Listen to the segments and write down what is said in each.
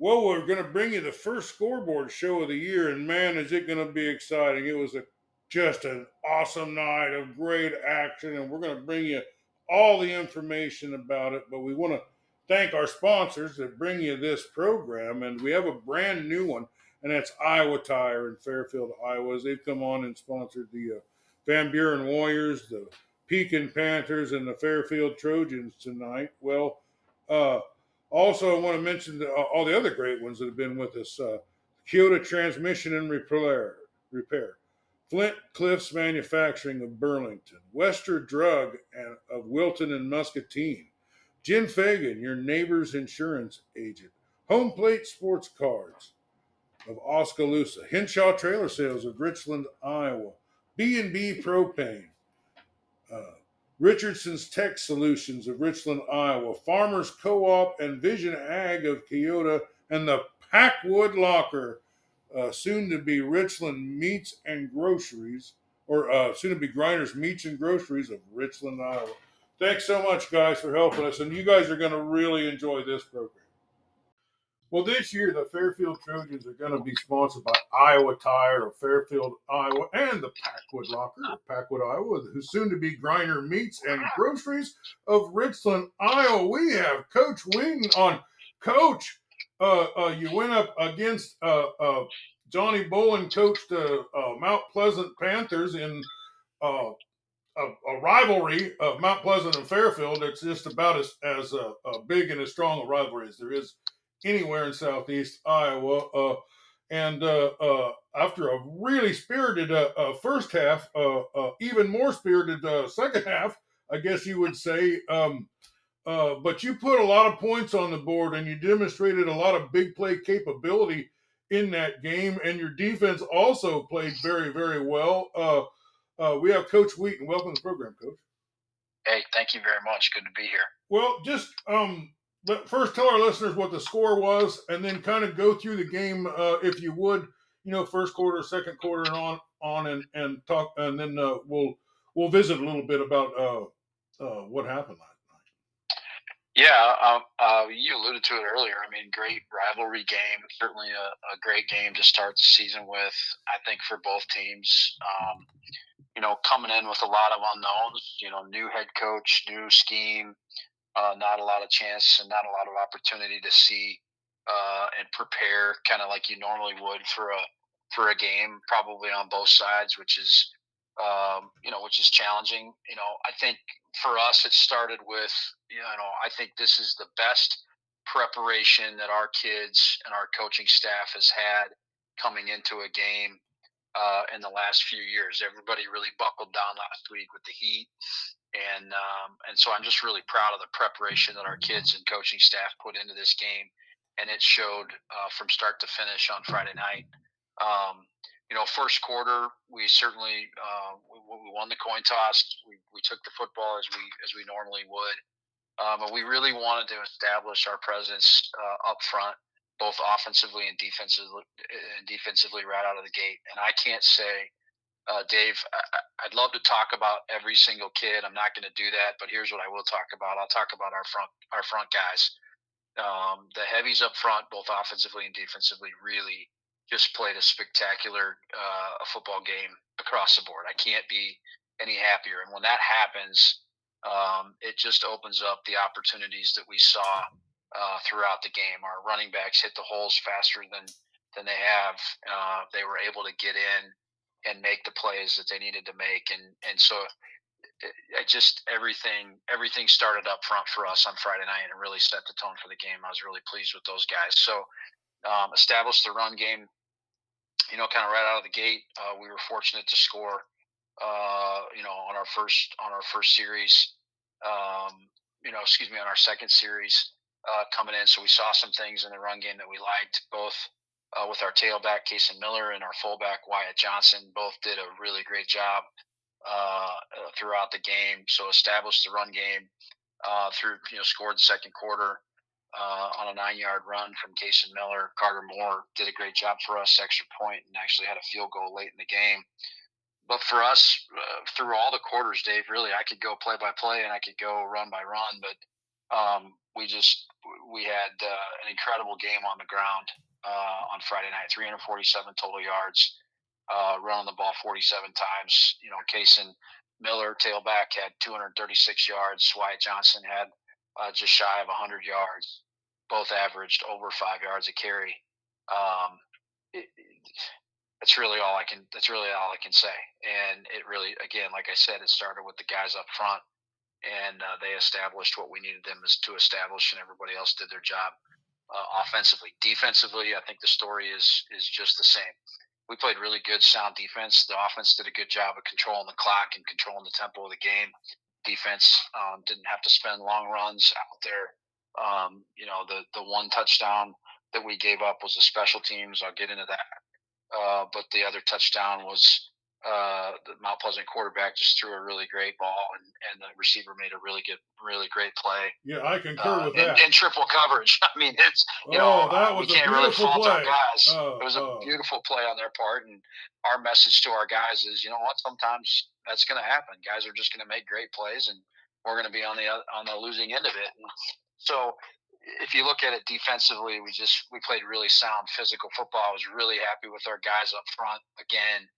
Well, we're going to bring you the first scoreboard show of the year, and man, is it going to be exciting! It was a just an awesome night of great action, and we're going to bring you all the information about it. But we want to thank our sponsors that bring you this program, and we have a brand new one, and that's Iowa Tire in Fairfield, Iowa. They've come on and sponsored the uh, Van Buren Warriors, the Pekin Panthers, and the Fairfield Trojans tonight. Well, uh, also, I want to mention the, all the other great ones that have been with us. Uh, Kyoto Transmission and Repair, Repair, Flint Cliffs Manufacturing of Burlington, Wester Drug and, of Wilton and Muscatine, Jim Fagan, your neighbor's insurance agent, Home Plate Sports Cards of Oskaloosa, Henshaw Trailer Sales of Richland, Iowa, B&B Propane, uh, Richardson's Tech Solutions of Richland, Iowa, Farmers Co-op and Vision Ag of Keota, and the Packwood Locker, uh, soon to be Richland Meats and Groceries, or uh, soon to be Grinders Meats and Groceries of Richland, Iowa. Thanks so much, guys, for helping us, and you guys are going to really enjoy this program. Well, this year the Fairfield Trojans are going to be sponsored by Iowa Tire of Fairfield, Iowa, and the Packwood Locker of Packwood, Iowa, who's soon to be Grinder Meats and Groceries of Richland, Iowa. We have Coach Wheaton on. Coach, uh, uh, you went up against uh, uh Johnny Bolin, coached uh, uh, Mount Pleasant Panthers in a, a, rivalry of Mount Pleasant and Fairfield. It's just about as, as big and as strong a rivalry as there is anywhere in southeast Iowa. Uh, and uh, uh, after a really spirited uh, uh, first half, uh, even more spirited second half, I guess you would say. Um, but you put a lot of points on the board and you demonstrated a lot of big play capability in that game. And your defense also played very, very well. we have Coach Wheaton. Welcome to the program, Coach. Hey, thank you very much. Good to be here. Well, just um, but first tell our listeners what the score was and then kind of go through the game uh, if you would you know first quarter second quarter and on on and and talk and then uh, we'll we'll visit a little bit about uh, uh what happened night. Yeah um, uh, you alluded to it earlier. I mean great rivalry game certainly a, a, great game to start the season with i think for both teams. Um, you know coming in with a lot of unknowns you know new head coach new scheme uh, not a lot of chance and not a lot of opportunity to see uh, and prepare kind of like you normally would for a for a game, probably on both sides, which is um, you know which is challenging. You know, I think for us it started with you know I think this is the best preparation that our kids and our coaching staff has had coming into a game uh, in the last few years. Everybody really buckled down last week with the heat and um, and so I'm just really proud of the preparation that our kids and coaching staff put into this game, and it showed uh, from start to finish on Friday night. Um, you know, first quarter we certainly uh, we, we, won the coin toss. We, we took the football as we as we normally would, um, but we really wanted to establish our presence uh, up front, both offensively and defensively, and defensively right out of the gate. And I can't say uh, Dave, I, would love to talk about every single kid. I'm not going to do that, but here's what I will talk about. I'll talk about our front our front guys. Um, the heavies up front, both offensively and defensively, really just played a spectacular uh, football game across the board. I can't be any happier. And when that happens, um, it just opens up the opportunities that we saw uh, throughout the game. Our running backs hit the holes faster than than they have. Uh, they were able to get in and make the plays that they needed to make. And and so I just everything everything started up front for us on Friday night and really set the tone for the game. I was really pleased with those guys. So um, established the run game, you know, kind of right out of the gate. Uh, we were fortunate to score, uh, you know, on our first on our first series. Um, you know, excuse me, on our second series uh, coming in. So we saw some things in the run game that we liked, both uh, with our tailback Kason Miller and our fullback Wyatt Johnson. Both did a really great job uh, uh, throughout the game. So established the run game uh, through you know scored the second quarter uh, on a nine-yard run from Kason Miller. Carter Moore did a great job for us, extra point, and actually had a field goal late in the game. But for us, uh, through all the quarters, Dave, really, I could go play by play and I could go run by run, but um, we just we had uh, an incredible game on the ground uh, on Friday night. 347 total yards, uh, running the ball 47 times. You know, Cason Miller, tailback, had 236 yards. Wyatt Johnson had uh, just shy of 100 yards. Both averaged over five yards a carry. Um, it, that's really all I can. That's really all I can say. And it really, again, like I said, it started with the guys up front, and uh, they established what we needed them to establish, and everybody else did their job uh, offensively. Defensively, I think the story is is just the same. We played really good, sound defense. The offense did a good job of controlling the clock and controlling the tempo of the game. Defense um, didn't have to spend long runs out there. Um, you know, the the one touchdown that we gave up was the special teams. I'll get into that uh, but the other touchdown was uh, the Mount Pleasant quarterback just threw a really great ball, and, and the receiver made a really good, really great play. Yeah, I concur uh, with in, that. In triple coverage. I mean, it's you oh, know that was we can't a really beautiful fault play. our guys. Oh, it was a oh. beautiful play on their part, and our message to our guys is, you know what? Sometimes that's going to happen. Guys are just going to make great plays, and we're going to be on the on the losing end of it. And so if you look at it defensively, we just we played really sound physical football. I was really happy with our guys up front again,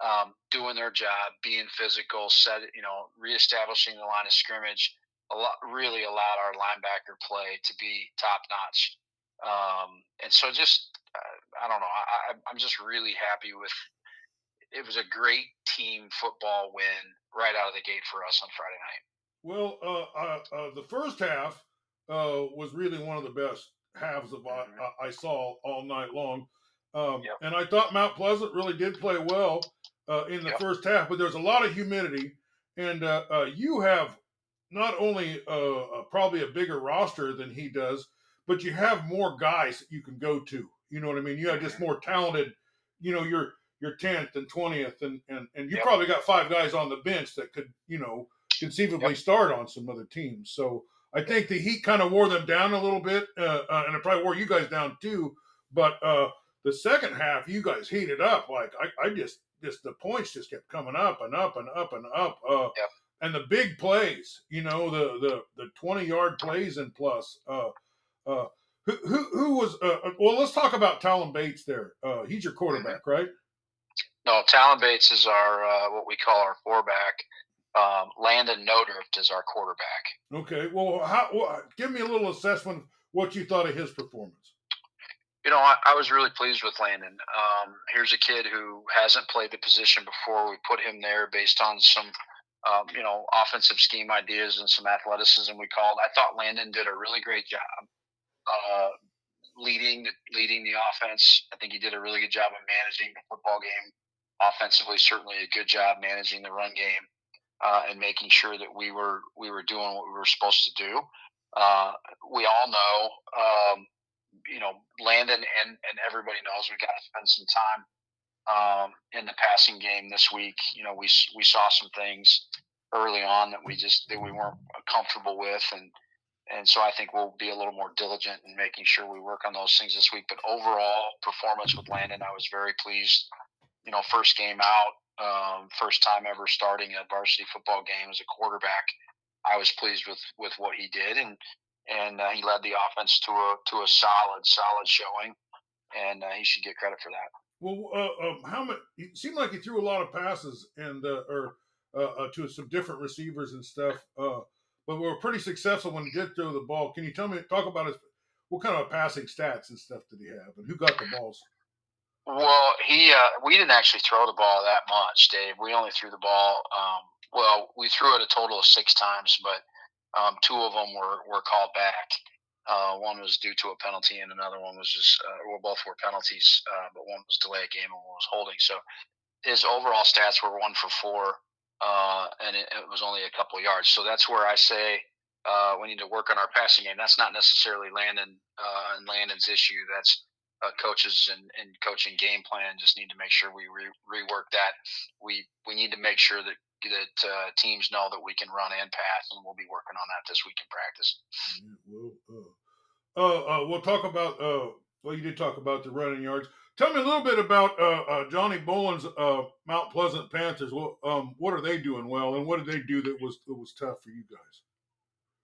um, doing their job, being physical, set you know, reestablishing the line of scrimmage. A lot really allowed our linebacker play to be top notch, um, and so just uh, I don't know. I, I'm just really happy with. It was a great team football win right out of the gate for us on Friday night. Well, uh, uh, uh, the first half uh, was really one of the best halves of I, I saw all night long. Um, Yep. And I thought Mount Pleasant really did play well uh, in the Yep. first half, but there's a lot of humidity, and uh, uh, you have not only uh, uh, probably a bigger roster than he does, but you have more guys that you can go to. You know what I mean? You have just more talented. You know, you're you're tenth and twentieth, and and and you Yep. probably got five guys on the bench that could you know conceivably Yep. start on some other teams. So I think the Heat kind of wore them down a little bit, uh, uh, and it probably wore you guys down too. But uh, the second half, you guys heated up. Like I, I just, just the points just kept coming up and up and up and up. Uh. And the big plays, you know, the the the twenty yard plays and plus. Uh, uh, who, who who was? Uh, uh, well, let's talk about Talon Bates. There, uh, he's your quarterback, right? No, Talon Bates is our uh, what we call our four-back. Um, Landon Nodrift is our quarterback. Okay. Well, how? Well, give me a little assessment of what you thought of his performance. You know, I, I was really pleased with Landon. Um, here's a kid who hasn't played the position before. We put him there based on some, um, you know, offensive scheme ideas and some athleticism. We called. I thought Landon did a really great job uh, leading leading the offense. I think he did a really good job of managing the football game offensively. Certainly a good job managing the run game uh, and making sure that we were we were doing what we were supposed to do. Uh, we all know, um, you know, Landon and and everybody knows we got to spend some time um, in the passing game this week. You know, we we saw some things early on that we just that we weren't comfortable with, and and so I think we'll be a little more diligent in making sure we work on those things this week. But overall performance with Landon, I was very pleased. You know, first game out, um, first time ever starting a varsity football game as a quarterback. I was pleased with with what he did, and and uh, he led the offense to a to a solid solid showing, and uh, he should get credit for that. Well, uh, um, how much? It seemed like he threw a lot of passes and uh, or uh, uh, to some different receivers and stuff. Uh, but we were pretty successful when he did throw the ball. Can you tell me talk about his what kind of passing stats and stuff did he have, and who got the balls? Well, he uh, we didn't actually throw the ball that much, Dave. We only threw the ball. Um, well, we threw it a total of six times, but um, two of them were were called back. Uh, one was due to a penalty, and another one was just uh, well, both were penalties, uh, but one was delay a game and one was holding. So his overall stats were one for four, uh, and it, it was only a couple yards. So that's where I say uh, we need to work on our passing game. That's not necessarily Landon uh, and Landon's issue. That's coaches and, and coaching game plan just need to make sure we re- rework that. We we need to make sure that that uh, teams know that we can run and pass, and we'll be working on that this week in practice. Yeah, well, uh, uh, uh, we'll talk about. Uh, well, you did talk about the running yards. Tell me a little bit about uh, uh, Johnny Boland's uh, Mount Pleasant Panthers. Well, um, what are they doing well, and what did they do that was that was tough for you guys?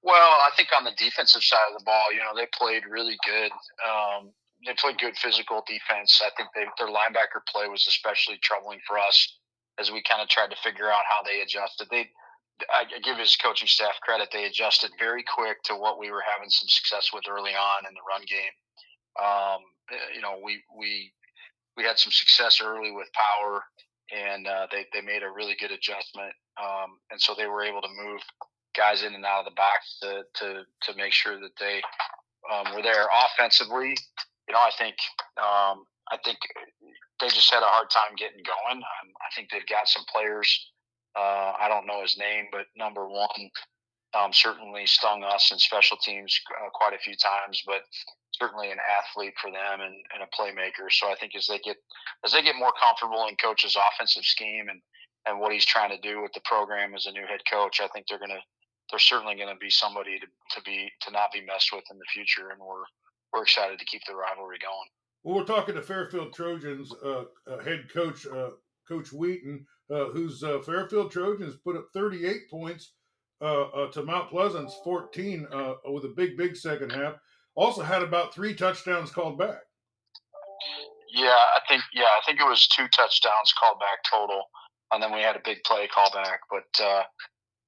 Well, I think on the defensive side of the ball, you know, they played really good. Um, they played good physical defense. I think they, their linebacker play was especially troubling for us as we kind of tried to figure out how they adjusted. They, I give his coaching staff credit. They adjusted very quick to what we were having some success with early on in the run game. Um, you know, we we we had some success early with power, and uh, they they made a really good adjustment, um, and so they were able to move guys in and out of the box to to to make sure that they um, were there offensively you know, I think um, I think they just had a hard time getting going. Um, I think they've got some players. Uh, I don't know his name, but number one um, certainly stung us in special teams uh, quite a few times, but certainly an athlete for them and, and, a playmaker. So I think as they get as they get more comfortable in coach's offensive scheme and and what he's trying to do with the program as a new head coach, I think they're gonna they're certainly to be somebody to, to be to not be messed with in the future, and we're we're excited to keep the rivalry going. Well, we're talking to Fairfield Trojans uh, uh, head coach uh, Coach Wheaton, uh, whose uh, Fairfield Trojans put up 38 points uh, to Mount Pleasant's 14 with a big, big second half. Also had about three touchdowns called back. Yeah, I think yeah, I think it was two touchdowns called back total, and then we had a big play call back. But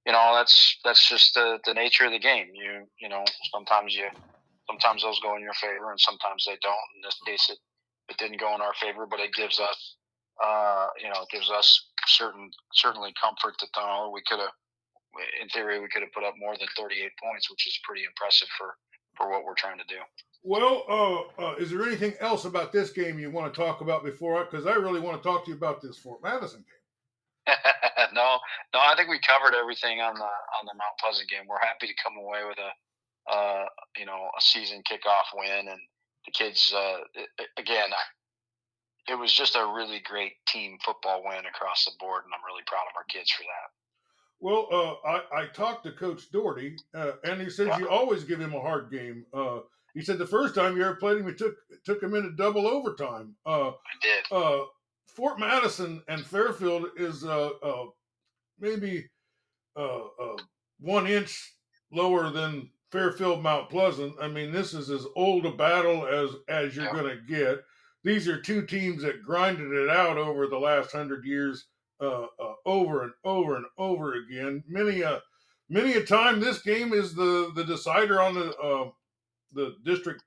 you know, that's that's just the, the nature of the game. You you know, sometimes you sometimes those go in your favor and sometimes they don't. In this case, it, it didn't go in our favor, but it gives us, uh, you know, it gives us certain certainly comfort that uh, we could have, in theory, we could have put up more than 38 points, which is pretty impressive for for what we're trying to do. Well, uh, uh, is there anything else about this game you want to talk about before? Because I really want to talk to you about this Fort Madison game. no, no, I think we covered everything on the on the Mount Pleasant game. We're happy to come away with a uh, you know, a season kickoff win, and the kids uh, again. It was just a really great team football win across the board, and I'm really proud of our kids for that. Well, uh, I, I talked to Coach Doherty, uh, and he says you always give him a hard game. Uh, he said the first time you ever played him, you took took him into double overtime. Uh, I did. Uh, Fort Madison and Fairfield is uh, maybe one inch lower than Fairfield Mount Pleasant. I mean, this is as old a battle as as you're going to get. These are two teams that grinded it out over the last hundred years, uh, uh, over and over and over again. Many a many a time, this game is the the decider on the uh, the district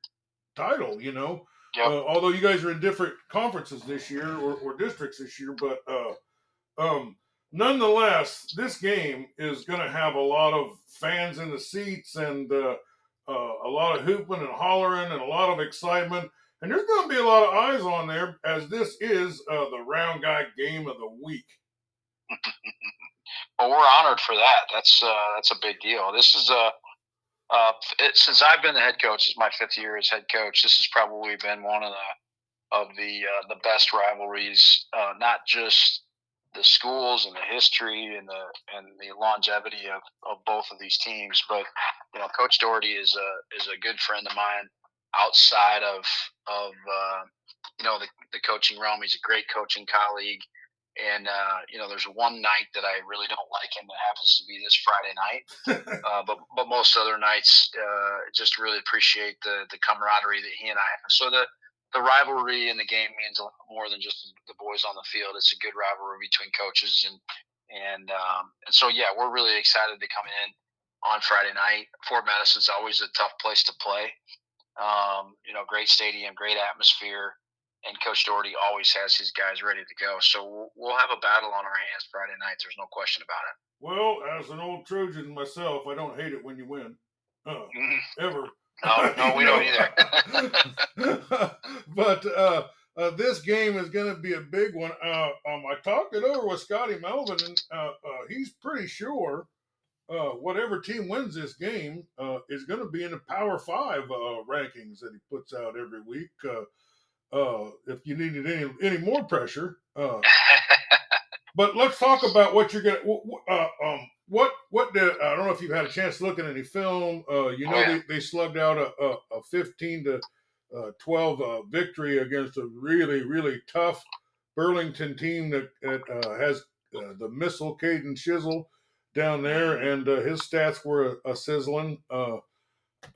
title. You know, yep. Uh, although you guys are in different conferences this year or, or districts this year, but uh, um, nonetheless, this game is going to have a lot of fans in the seats and uh, uh, a lot of hooping and hollering and a lot of excitement. And there's going to be a lot of eyes on there as this is uh, the round guy game of the week. well, we're honored for that. That's uh, that's a big deal. This is a uh, uh, it, since I've been the head coach, this is my fifth year as head coach. This has probably been one of the of the the best rivalries, not just the schools and the history and the and the longevity of, of both of these teams. But you know, Coach Doherty is a is a good friend of mine outside of of uh, you know the, the coaching realm. He's a great coaching colleague. And uh, you know, there's one night that I really don't like him. That happens to be this Friday night. uh, but but most other nights, uh, just really appreciate the the camaraderie that he and I have. So the the rivalry in the game means a lot more than just the boys on the field. It's a good rivalry between coaches and and um, and so yeah, we're really excited to come in on Friday night. Fort Madison's always a tough place to play. Um, you know, great stadium, great atmosphere, and Coach Doherty always has his guys ready to go. So we'll, we'll have a battle on our hands Friday night. There's no question about it. Well, as an old Trojan myself, I don't hate it when you win, uh, mm-hmm. ever. No, no, we don't either. but uh, uh, this game is going to be a big one. Uh, um, I talked it over with Scotty Melvin, and uh, uh, he's pretty sure uh, whatever team wins this game is going to be in the Power Five rankings that he puts out every week. if you needed any any more pressure, but let's talk about what you're going to. Um, what what did I don't know if you've had a chance to look at any film. Uh, you oh, know oh, yeah. they, they slugged out a, a, a fifteen to uh, twelve uh, victory against a really really tough Burlington team that, that uh, has uh, the missile Caden Shizzle down there, and uh, his stats were a, a sizzling. Uh,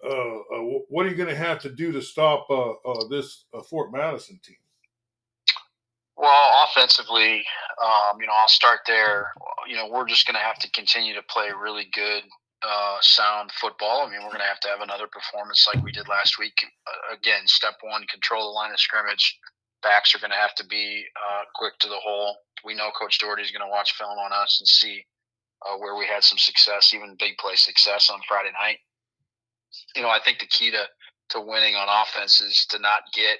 uh, uh what are you going to have to do to stop uh, uh, this Fort Madison team? Well, offensively, um, you know, I'll start there. You know, we're just going to have to continue to play really good, uh, sound football. I mean, we're going to have to have another performance like we did last week. Uh, again, step one, control the line of scrimmage. Backs are going to have to be uh, quick to the hole. We know Coach Doherty is going to watch film on us and see uh, where we had some success, even big play success on Friday night. You know, I think the key to to winning on offense is to not get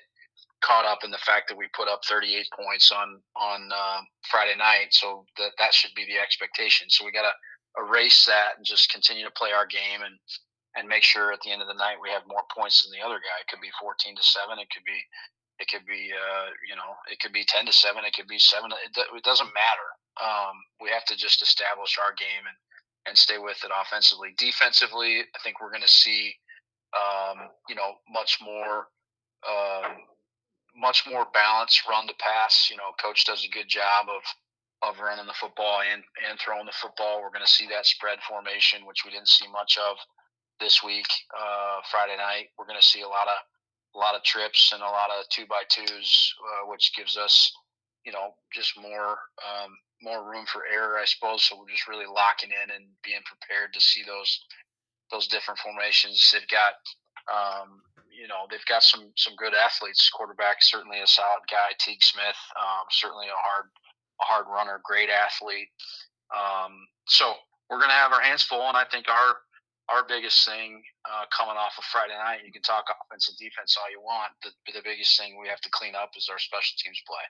caught up in the fact that we put up 38 points on on uh, Friday night. So that that should be the expectation. So we got to erase that and just continue to play our game and and make sure at the end of the night we have more points than the other guy. It could be 14 to seven. It could be it could be uh, you know it could be 10 to seven. It could be seven. It, it doesn't matter. Um, we have to just establish our game and and stay with it offensively. Defensively, I think we're going to see um, you know much more. Um, much more balanced run to pass. You know, coach does a good job of of running the football and and throwing the football. We're going to see that spread formation, which we didn't see much of this week. Uh, Friday night, we're going to see a lot of a lot of trips and a lot of two by twos, uh, which gives us, you know, just more um, more room for error, I suppose. So we're just really locking in and being prepared to see those those different formations. They've got um, you know they've got some some good athletes. Quarterback certainly a solid guy. Teague Smith, um, certainly a hard a hard runner, great athlete. Um, so we're gonna have our hands full, and I think our our biggest thing uh, coming off of Friday night, you can talk offense and defense all you want. The, the biggest thing we have to clean up is our special teams play.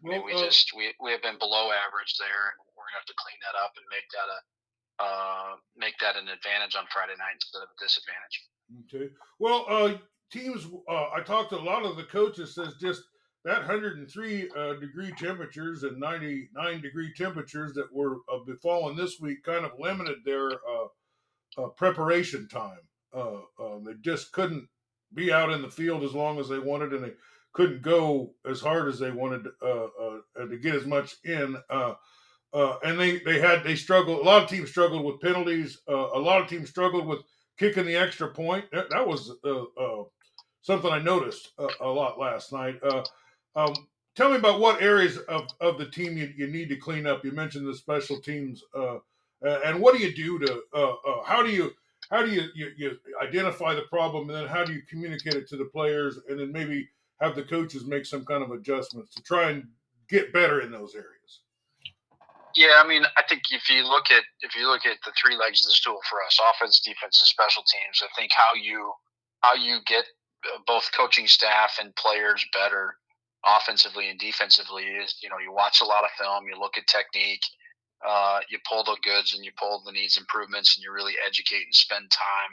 Well, I mean, we uh, just we we have been below average there, and we're gonna have to clean that up and make that a uh, make that an advantage on Friday night instead of a disadvantage. Okay. Well, uh, teams, uh, I talked to a lot of the coaches, says just that 103 uh, degree temperatures and 99 degree temperatures that were uh, befallen this week kind of limited their uh, uh, preparation time. Uh, they just couldn't be out in the field as long as they wanted, and they couldn't go as hard as they wanted to get as much in. and they, they had they struggled. A lot of teams struggled with penalties. a lot of teams struggled with kicking the extra point. That, that was something I noticed a, a lot last night. Uh, um, tell me about what areas of, of the team you, you need to clean up. You mentioned the special teams, uh, and what do you do to? Uh, uh, how do you how do you, you, you identify the problem, and then how do you communicate it to the players, and then maybe have the coaches make some kind of adjustments to try and get better in those areas? Yeah, I mean, I think if you look at if you look at the three legs of the stool for us, offense, defense, and special teams, I think how you how you get both coaching staff and players better offensively and defensively is you know you watch a lot of film you look at technique uh, you pull the goods and you pull the needs improvements and you really educate and spend time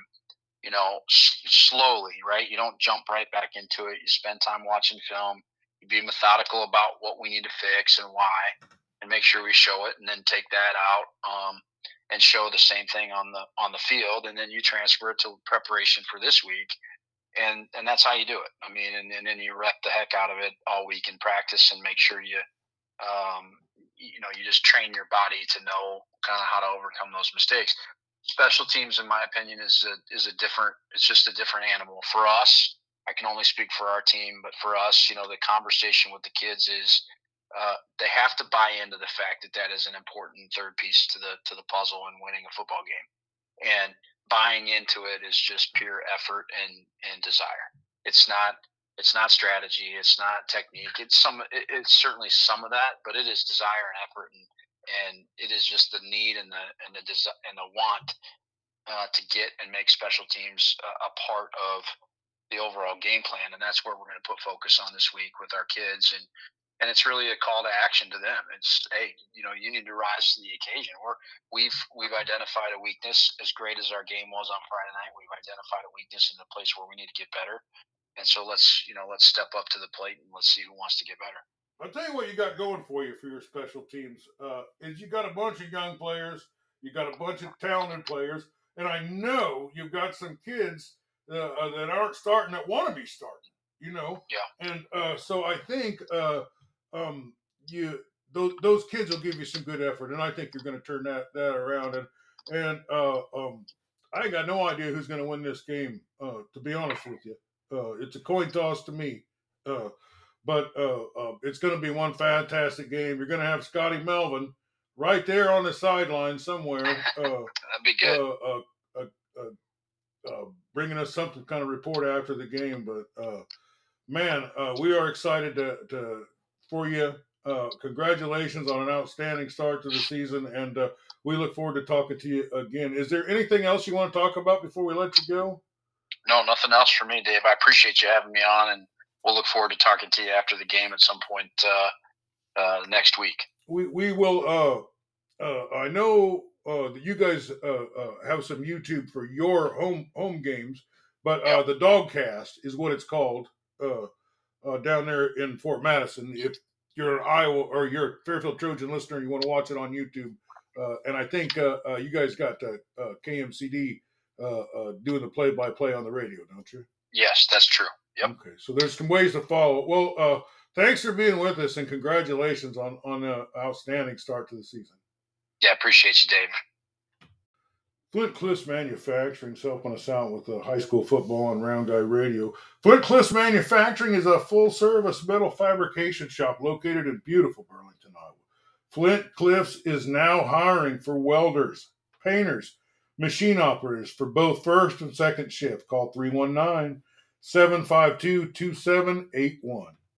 you know s- slowly right? You don't jump right back into it. You spend time watching film. You be methodical about what we need to fix and why and make sure we show it and then take that out um, and show the same thing on the on the field and then you transfer it to preparation for this week and and that's how you do it. I mean, and, and then you rep the heck out of it all week in practice and make sure you, um, you know, you just train your body to know kind of how to overcome those mistakes. Special teams, in my opinion, is a is a different. It's just a different animal for us. I can only speak for our team, but for us, you know, the conversation with the kids is uh, they have to buy into the fact that that is an important third piece to the to the puzzle in winning a football game. And buying into it is just pure effort and and desire. It's not it's not strategy. It's not technique. It's some. It, it's certainly some of that, but it is desire and effort, and and it is just the need and the and the desire and the want uh, to get and make special teams a, a part of the overall game plan, and that's where we're going to put focus on this week with our kids and and it's really a call to action to them. It's hey, you know, you need to rise to the occasion. We're we've we've identified a weakness. As great as our game was on Friday night, we've identified a weakness in the place where we need to get better. And so let's you know let's step up to the plate and let's see who wants to get better. I'll tell you what you got going for you for your special teams uh, is you got a bunch of young players, you got a bunch of talented players, and I know you've got some kids uh, uh that aren't starting that want to be starting. You know, yeah. And uh, so I think uh, um, you those those kids will give you some good effort, and I think you're going to turn that that around. And and uh, um, I got no idea who's going to win this game. Uh, to be honest with you, uh, it's a coin toss to me. Uh, but uh, uh, it's going to be one fantastic game. You're going to have Scotty Melvin right there on the sideline somewhere. That'd be good. bringing us something kind of report after the game. But man, we are excited to, to for you. congratulations on an outstanding start to the season, and we look forward to talking to you again. Is there anything else you want to talk about before we let you go? No, nothing else for me, Dave. I appreciate you having me on, and we'll look forward to talking to you after the game at some point uh, uh, next week. We we will. Uh, uh I know uh, that you guys uh, have some YouTube for your home home games, but yep. the Dogcast is what it's called Uh, down there in Fort Madison. If you're an Iowa or you're a Fairfield Trojan listener, you want to watch it on YouTube. Uh, and I think uh, you guys got KMCD doing the play-by-play on the radio, don't you? Yes, that's true. Yep. Okay, so there's some ways to follow. Well, uh, thanks for being with us, and congratulations on on an outstanding start to the season. Yeah, appreciate you, Dave. Flint Cliffs Manufacturing helping us out with the high school football on Round Guy Radio. Flint Cliffs Manufacturing is a full service metal fabrication shop located in beautiful Burlington, Iowa. Flint Cliffs is now hiring for welders, painters, machine operators for both first and second shift. Call 319 752 2781.